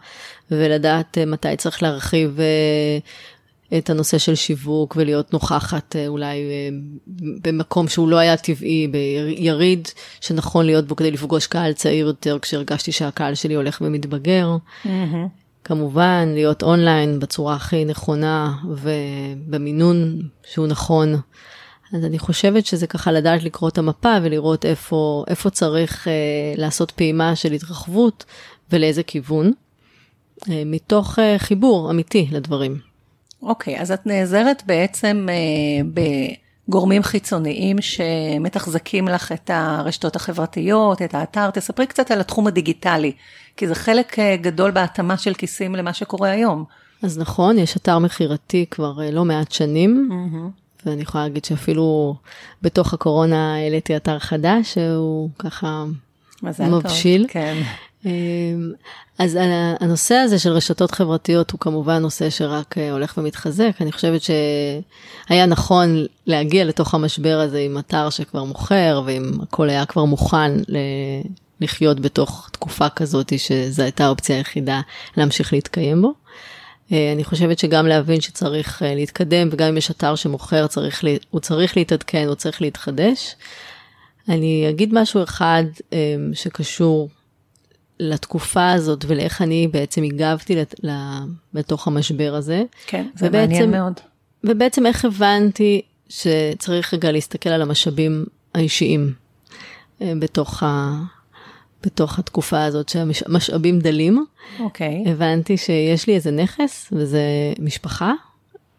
ולדעת אה, מתי צריך להרחיב את הנושא של שיווק ולהיות נוכחת אה, אולי אה, במקום שהוא לא היה טבעי, ביריד שנכון להיות בו כדי לפגוש קהל צעיר יותר כשהרגשתי שהקהל שלי הולך ומתבגר. Mm-hmm. כמובן, להיות אונליין בצורה הכי נכונה ובמינון שהוא נכון. אז אני חושבת שזה ככה לדעת לקרוא את המפה ולראות איפה, איפה צריך אה, לעשות פעימה של התרחבות ולאיזה כיוון, אה, מתוך אה, חיבור אמיתי לדברים. אוקיי, אז את נעזרת בעצם אה, בגורמים חיצוניים שמתחזקים לך את הרשתות החברתיות, את האתר, תספרי קצת על התחום הדיגיטלי, כי זה חלק אה, גדול בהתאמה של כיסים למה שקורה היום. אז נכון, יש אתר מכירתי כבר אה, לא מעט שנים, mm-hmm. ואני יכולה להגיד שאפילו בתוך הקורונה העליתי אתר חדש, שהוא ככה מבשיל. טוב, כן. אמ, אז הנושא הזה של רשתות חברתיות הוא כמובן נושא שרק אה, הולך ומתחזק. אני חושבת שהיה נכון להגיע לתוך המשבר הזה עם אתר שכבר מוכר, ואם הכל היה כבר מוכן לחיות בתוך תקופה כזאת, שזו הייתה האופציה היחידה להמשיך להתקיים בו. אה, אני חושבת שגם להבין שצריך אה, להתקדם, וגם אם יש אתר שמוכר, צריך, הוא צריך להתעדכן, הוא צריך להתחדש. אני אגיד משהו אחד שקשור לתקופה הזאת ולאיך אני בעצם הגבתי לת, לתוך המשבר הזה. כן, זה ובעצם, מעניין מאוד. ובעצם איך הבנתי שצריך רגע להסתכל על המשאבים האישיים אה, בתוך, ה, בתוך התקופה הזאת שהמשאבים דלים. אוקיי. הבנתי שיש לי איזה נכס וזה משפחה,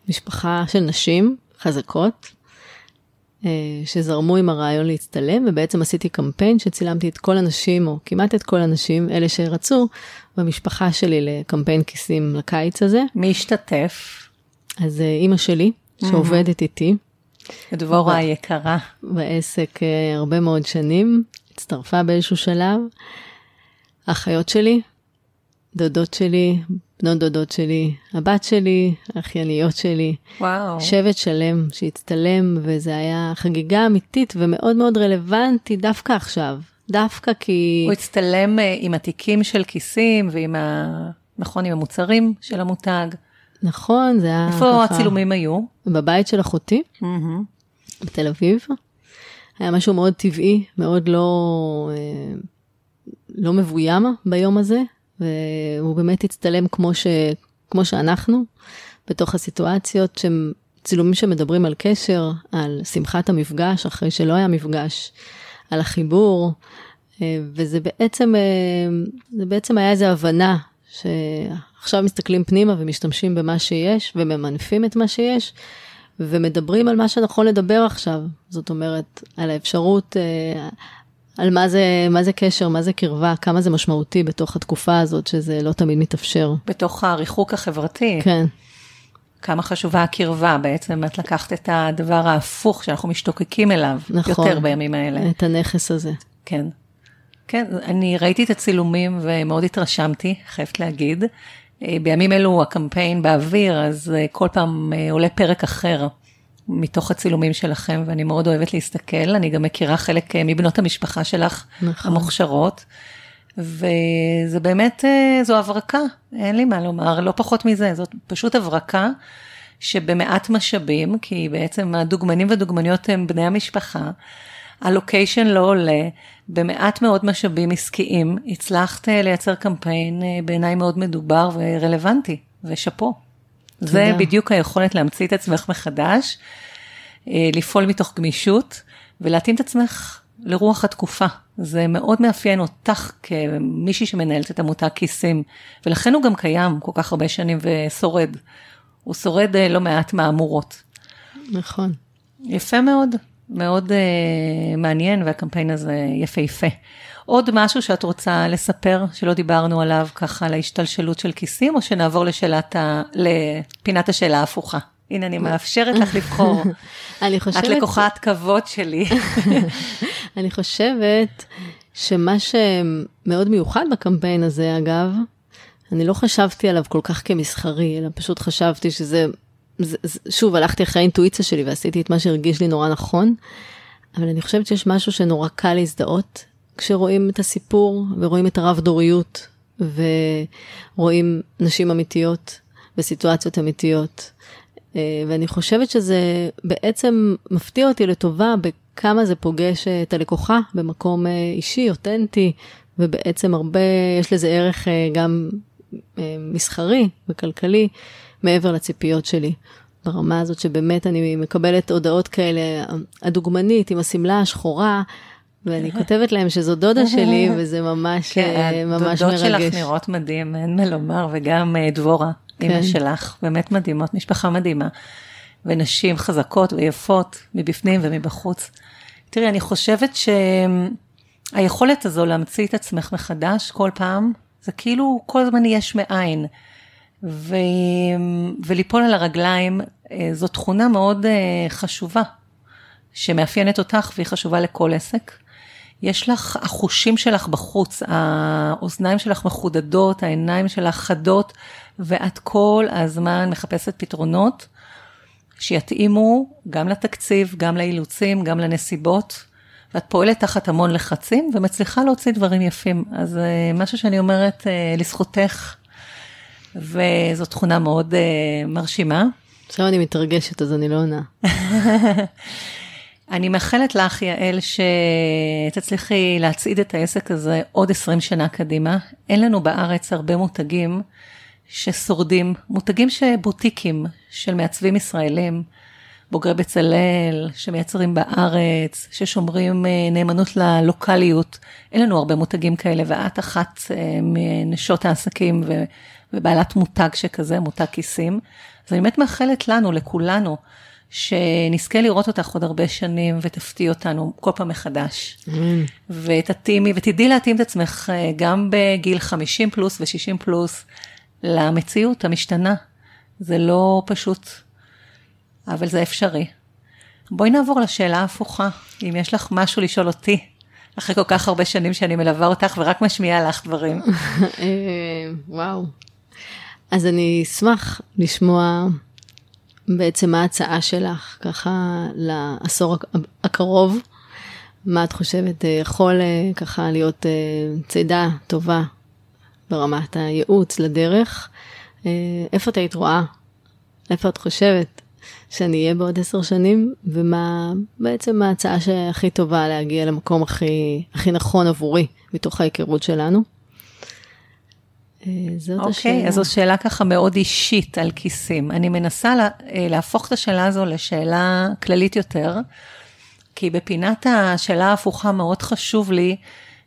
משפחה של נשים חזקות, שזרמו עם הרעיון להצטלם, ובעצם עשיתי קמפיין שצילמתי את כל הנשים, או כמעט את כל הנשים, אלה שרצו, במשפחה שלי לקמפיין כיסים לקיץ הזה. מי השתתף? אז אה, אימא שלי, שעובדת איתי. דבורה היקרה. בעסק אה, הרבה מאוד שנים, הצטרפה באיזשהו שלב. האחיות שלי, דודות שלי, בנות דודות שלי, הבת שלי, האחייניות שלי. וואו. שבט שלם שהצטלם, וזה היה חגיגה אמיתית ומאוד מאוד רלוונטי דווקא עכשיו. דווקא כי... הוא הצטלם אה, עם התיקים של כיסים ועם ה... נכון, עם המוצרים של המותג. נכון, זה היה איפה ככה... הצילומים היו? בבית של אחותי, בתל אביב. היה משהו מאוד טבעי, מאוד לא, אה, לא מבוים ביום הזה, והוא באמת הצטלם כמו, ש, כמו שאנחנו, בתוך הסיטואציות שהם צילומים שמדברים על קשר, על שמחת המפגש, אחרי שלא היה מפגש, על החיבור, אה, וזה בעצם, אה, זה בעצם היה איזו הבנה שעכשיו מסתכלים פנימה ומשתמשים במה שיש וממנפים את מה שיש. ומדברים על מה שנכון לדבר עכשיו. זאת אומרת, על האפשרות, אה, על מה זה, מה זה קשר, מה זה קרבה, כמה זה משמעותי בתוך התקופה הזאת, שזה לא תמיד מתאפשר. בתוך הריחוק החברתי. כן. כמה חשובה הקרבה, בעצם את לקחת את הדבר ההפוך שאנחנו משתוקקים אליו, נכון. יותר בימים האלה. את הנכס הזה. כן. כן, אני ראיתי את הצילומים ומאוד התרשמתי, חייבת להגיד. אה, בימים אלו הקמפיין באוויר, אז אה, כל פעם אה, עולה פרק אחר מתוך הצילומים שלכם, ואני מאוד אוהבת להסתכל. אני גם מכירה חלק מבנות המשפחה שלך, נכון. המוכשרות. וזה באמת, זו הברקה, אין לי מה לומר, לא פחות מזה, זאת פשוט הברקה שבמעט משאבים, כי בעצם הדוגמנים והדוגמניות הם בני המשפחה, הלוקיישן לא עולה, במעט מאוד משאבים עסקיים, הצלחת לייצר קמפיין בעיניי מאוד מדובר ורלוונטי, ושאפו. זה בדיוק היכולת להמציא את עצמך מחדש, לפעול מתוך גמישות ולהתאים את עצמך לרוח התקופה. זה מאוד מאפיין אותך כמישהי שמנהלת את עמותת כיסים, ולכן הוא גם קיים כל כך הרבה שנים ושורד. הוא שורד לא מעט מהמורות. נכון. יפה מאוד. מאוד uh, מעניין והקמפיין הזה יפהפה. עוד משהו שאת רוצה לספר שלא דיברנו עליו ככה על ההשתלשלות של כיסים או שנעבור לשאלת ה... לפינת השאלה ההפוכה? הנה אני מאפשרת לך לבחור. אני חושבת... את לקוחת כבוד שלי. אני חושבת שמה שמאוד מיוחד בקמפיין הזה אגב, אני לא חשבתי עליו כל כך כמסחרי, אלא פשוט חשבתי שזה זה, שוב, הלכתי אחרי האינטואיציה שלי ועשיתי את מה שהרגיש לי נורא נכון, אבל אני חושבת שיש משהו שנורא קל להזדהות כשרואים את הסיפור ורואים את הרב דוריות ורואים נשים אמיתיות בסיטואציות אמיתיות. אה, ואני חושבת שזה בעצם מפתיע אותי לטובה בכמה זה פוגש את הלקוחה במקום אה, אישי, אותנטי, ובעצם הרבה, יש לזה ערך אה, גם מסחרי וכלכלי. מעבר לציפיות שלי. ברמה הזאת שבאמת אני מקבלת הודעות כאלה, הדוגמנית עם השמלה השחורה, ואני כותבת להם שזו דודה שלי, וזה ממש, כן, ממש מרגש. הדודות שלך נראות מדהים, אין מה לומר, וגם דבורה, כן. אימא שלך, באמת מדהימות, משפחה מדהימה. ונשים חזקות ויפות, מבפנים ומבחוץ. תראי, אני חושבת שהיכולת הזו להמציא את עצמך מחדש כל פעם, זה כאילו כל הזמן יש מאין. ו... וליפול על הרגליים, אה, זו תכונה מאוד אה, חשובה, שמאפיינת אותך והיא חשובה לכל עסק. יש לך, החושים שלך בחוץ, האוזניים שלך מחודדות, העיניים שלך חדות, ואת כל הזמן מחפשת פתרונות שיתאימו גם לתקציב, גם לאילוצים, גם לנסיבות, ואת פועלת תחת המון לחצים ומצליחה להוציא דברים יפים. אז אה, משהו שאני אומרת לזכותך, וזו תכונה מאוד uh, מרשימה. עכשיו אני מתרגשת, אז אני לא עונה. אני מאחלת לך, יעל, שתצליחי להצעיד את העסק הזה עוד 20 שנה קדימה. אין לנו בארץ הרבה מותגים ששורדים, מותגים שבוטיקים של מעצבים ישראלים, בוגרי בצלאל, שמייצרים בארץ, ששומרים אה, נאמנות ללוקאליות. אין לנו הרבה מותגים כאלה, ואת אחת אה, מנשות העסקים ובעלת מותג שכזה, מותג כיסים. אז אני באמת מאחלת לנו, לכולנו, שנזכה לראות אותך עוד הרבה שנים ותפתיע אותנו כל פעם מחדש. Mm. ותתאימי, ותדעי להתאים את עצמך אה, גם בגיל 50 פלוס ו-60 פלוס למציאות המשתנה. זה לא פשוט, אבל זה אפשרי. בואי נעבור לשאלה ההפוכה, אם יש לך משהו לשאול אותי אחרי כל כך הרבה שנים שאני מלווה אותך ורק משמיעה לך דברים. אה, וואו. אז אני אשמח לשמוע בעצם מה ההצעה שלך, ככה לעשור הקרוב. מה את חושבת אה, יכול אה, ככה להיות צידה טובה ברמת הייעוץ לדרך? איפה את היית רואה? איפה את חושבת שאני אהיה בעוד עשר שנים? ומה בעצם ההצעה שהכי טובה להגיע למקום הכי, הכי נכון עבורי מתוך ההיכרות שלנו? אה, זאת okay, אוקיי, השאלה. אז זו שאלה ככה מאוד אישית על כיסים. אני מנסה לה, אה, להפוך את השאלה הזו לשאלה כללית יותר, כי בפינת השאלה ההפוכה מאוד חשוב לי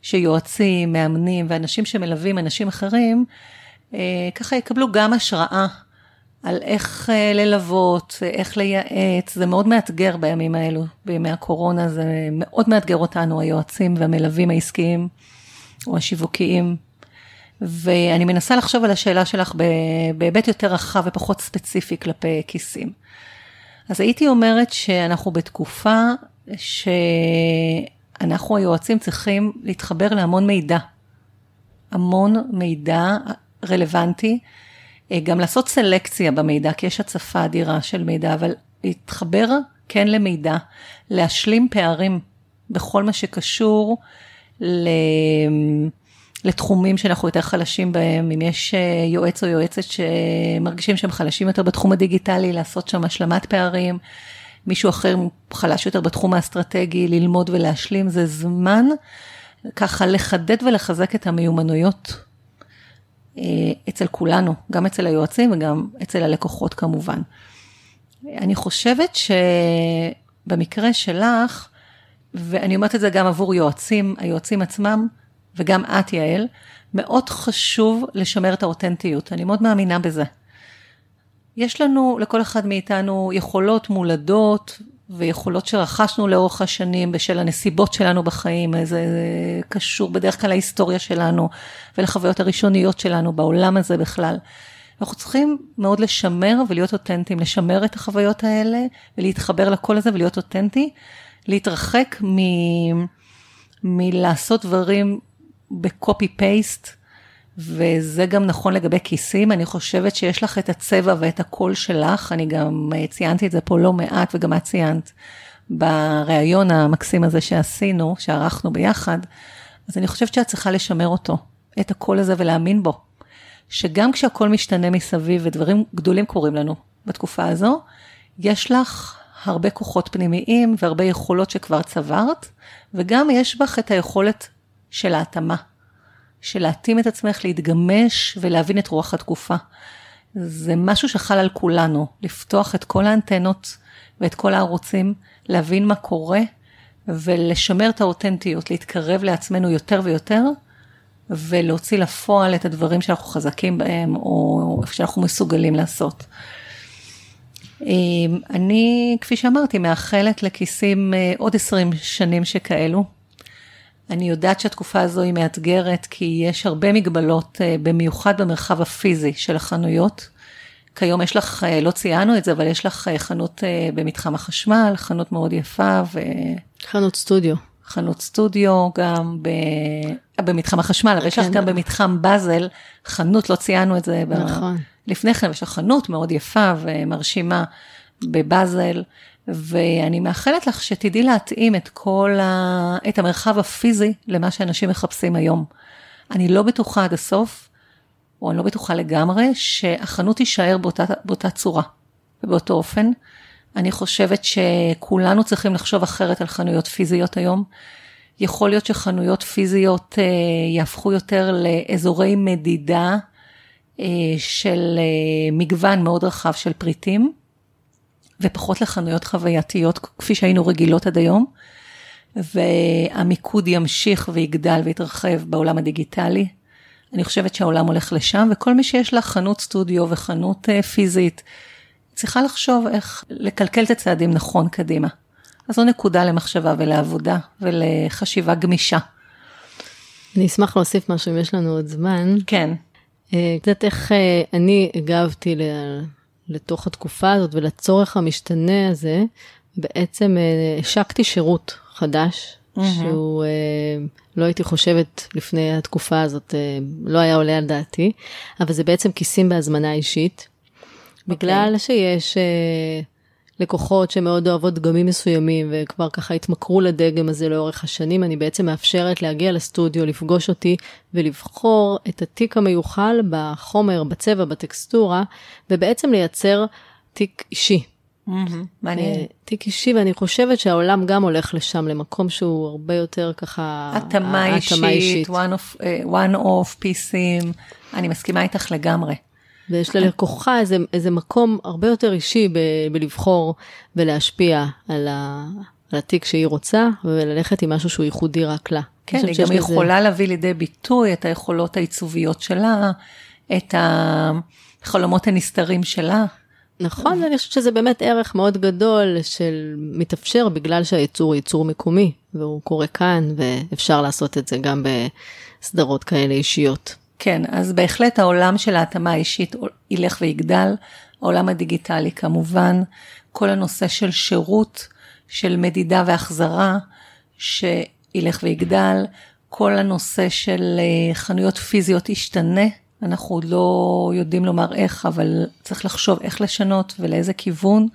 שיועצים, מאמנים ואנשים שמלווים אנשים אחרים, אה, ככה יקבלו גם השראה על איך ללוות, איך לייעץ, זה מאוד מאתגר בימים האלו, בימי הקורונה, זה מאוד מאתגר אותנו, היועצים והמלווים העסקיים או השיווקיים. ואני מנסה לחשוב על השאלה שלך בהיבט יותר רחב ופחות ספציפי כלפי כיסים. אז הייתי אומרת שאנחנו בתקופה שאנחנו היועצים צריכים להתחבר להמון מידע. המון מידע רלוונטי, גם לעשות סלקציה במידע, כי יש הצפה אדירה של מידע, אבל להתחבר כן למידע, להשלים פערים בכל מה שקשור ל... לתחומים שאנחנו יותר חלשים בהם, אם יש אה, יועץ או יועצת שמרגישים שהם חלשים יותר בתחום הדיגיטלי, לעשות שם השלמת פערים, מישהו אחר חלש יותר בתחום האסטרטגי, ללמוד ולהשלים, זה זמן ככה לחדד ולחזק את המיומנויות אה, אצל כולנו, גם אצל היועצים וגם אצל הלקוחות כמובן. אני חושבת שבמקרה שלך, ואני אומרת את זה גם עבור יועצים, היועצים עצמם, וגם את, יעל, מאוד חשוב לשמר את האותנטיות, אני מאוד מאמינה בזה. יש לנו, לכל אחד מאיתנו, יכולות מולדות ויכולות שרכשנו לאורך השנים בשל הנסיבות שלנו בחיים, זה קשור בדרך כלל להיסטוריה שלנו ולחוויות הראשוניות שלנו בעולם הזה בכלל. אנחנו צריכים מאוד לשמר ולהיות אותנטיים, לשמר את החוויות האלה ולהתחבר לקול הזה ולהיות אותנטי, להתרחק מ... מלעשות דברים בקופי פייסט, וזה גם נכון לגבי כיסים, אני חושבת שיש לך את הצבע ואת הקול שלך, אני גם אה, ציינתי את זה פה לא מעט, וגם את ציינת בריאיון המקסים הזה שעשינו, שערכנו ביחד, אז אני חושבת שאת צריכה לשמר אותו, את הקול הזה ולהאמין בו. שגם כשהכול משתנה מסביב ודברים גדולים קורים לנו בתקופה הזו, יש לך הרבה כוחות פנימיים והרבה יכולות שכבר צברת, וגם יש בך את היכולת של ההתאמה, של להתאים את עצמך, להתגמש ולהבין את רוח התקופה. זה משהו שחל על כולנו, לפתוח את כל האנטנות ואת כל הערוצים, להבין מה קורה ולשמר את האותנטיות, להתקרב לעצמנו יותר ויותר, ולהוציא לפועל את הדברים שאנחנו חזקים בהם, או שאנחנו מסוגלים לעשות. אני, כפי שאמרתי, מאחלת לכיסים אה, עוד 20 שנים שכאלו, אני יודעת שהתקופה הזו היא מאתגרת, כי יש הרבה מגבלות, אה, במיוחד במרחב הפיזי של החנויות. כיום יש לך, אה, לא ציינו את זה, אבל יש לך אה, חנות במתחם החשמל, חנות מאוד יפה ו... חנות סטודיו. חנות סטודיו גם ב... במתחם החשמל, אבל יש לך כן. גם במתחם באזל, חנות, לא ציינו את זה. נכון. לפני כן, יש לך חנות מאוד יפה ומרשימה בבאזל. ואני מאחלת לך שתדעי להתאים את כל ה... את המרחב הפיזי למה שאנשים מחפשים היום. אני לא בטוחה עד הסוף, או אני לא בטוחה לגמרי, שהחנות תישאר באותה, באותה צורה ובאותו אופן. אני חושבת שכולנו צריכים לחשוב אחרת על חנויות פיזיות היום. יכול להיות שחנויות פיזיות אה, יהפכו יותר לאזורי מדידה אה, של אה, מגוון מאוד רחב של פריטים. ופחות לחנויות חווייתיות כפי שהיינו רגילות עד היום. והמיקוד ימשיך ויגדל ויתרחב בעולם הדיגיטלי. אני חושבת שהעולם הולך לשם, וכל מי שיש לה חנות סטודיו וחנות uh, פיזית, צריכה לחשוב איך לקלקל את הצעדים נכון קדימה. אז זו נקודה למחשבה ולעבודה ולחשיבה גמישה. אני אשמח להוסיף משהו אם יש לנו עוד זמן. כן. את uh, יודעת איך uh, אני הגבתי לתוך התקופה הזאת ולצורך המשתנה הזה, בעצם אה, השקתי שירות חדש שהוא אה, לא הייתי חושבת לפני התקופה הזאת, אה, לא היה עולה על דעתי, אבל זה בעצם כיסים בהזמנה אישית. בגלל שיש לקוחות שמאוד אוהבות דגמים מסוימים וכבר ככה התמכרו לדגם הזה לאורך השנים, אני בעצם מאפשרת להגיע לסטודיו, לפגוש אותי ולבחור את התיק המיוחל בחומר, בצבע, בטקסטורה, ובעצם לייצר תיק אישי. מעניין. אה, תיק אישי, ואני חושבת שהעולם גם הולך לשם, למקום שהוא הרבה יותר ככה... התאמה אישית, one of, uh, one of פיסים, אני מסכימה איתך לגמרי. ויש ללקוחה איזה, איזה מקום הרבה יותר אישי ב, בלבחור ולהשפיע על, ה, על התיק שהיא רוצה, וללכת עם משהו שהוא ייחודי רק לה. כן, היא גם יכולה. להביא לידי ביטוי את היכולות העיצוביות שלה, את החלומות הנסתרים שלה. נכון, ואני חושבת שזה באמת ערך מאוד גדול של מתאפשר בגלל שהייצור הוא ייצור מקומי, והוא קורה כאן, ואפשר לעשות את זה גם בסדרות כאלה אישיות. כן, אז בהחלט העולם של ההתאמה האישית ילך ויגדל, העולם הדיגיטלי כמובן, כל הנושא של שירות, של מדידה והחזרה, שילך ויגדל, כל הנושא של אה, חנויות פיזיות ישתנה, אנחנו עוד לא יודעים לומר איך, אבל צריך לחשוב איך לשנות ולאיזה כיוון.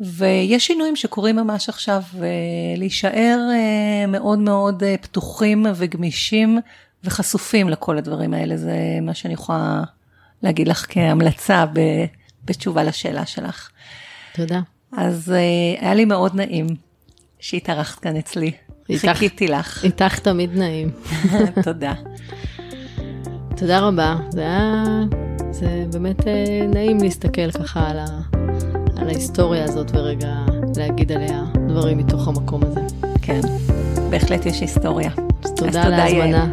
ויש שינויים שקורים ממש עכשיו, ולהישאר אה, מאוד מאוד אה, פתוחים וגמישים וחשופים לכל הדברים האלה, זה מה שאני יכולה להגיד לך כהמלצה בתשובה לשאלה שלך. תודה. אז אה, היה לי מאוד נעים שהתארחת כאן אצלי. איתך, חיכיתי לך. איתך תמיד נעים. תודה. תודה רבה, זה היה, זה באמת אה, נעים להסתכל ככה על, ה, על ההיסטוריה הזאת ורגע להגיד עליה דברים מתוך המקום הזה. כן, בהחלט יש היסטוריה. אז תודה על ההזמנה.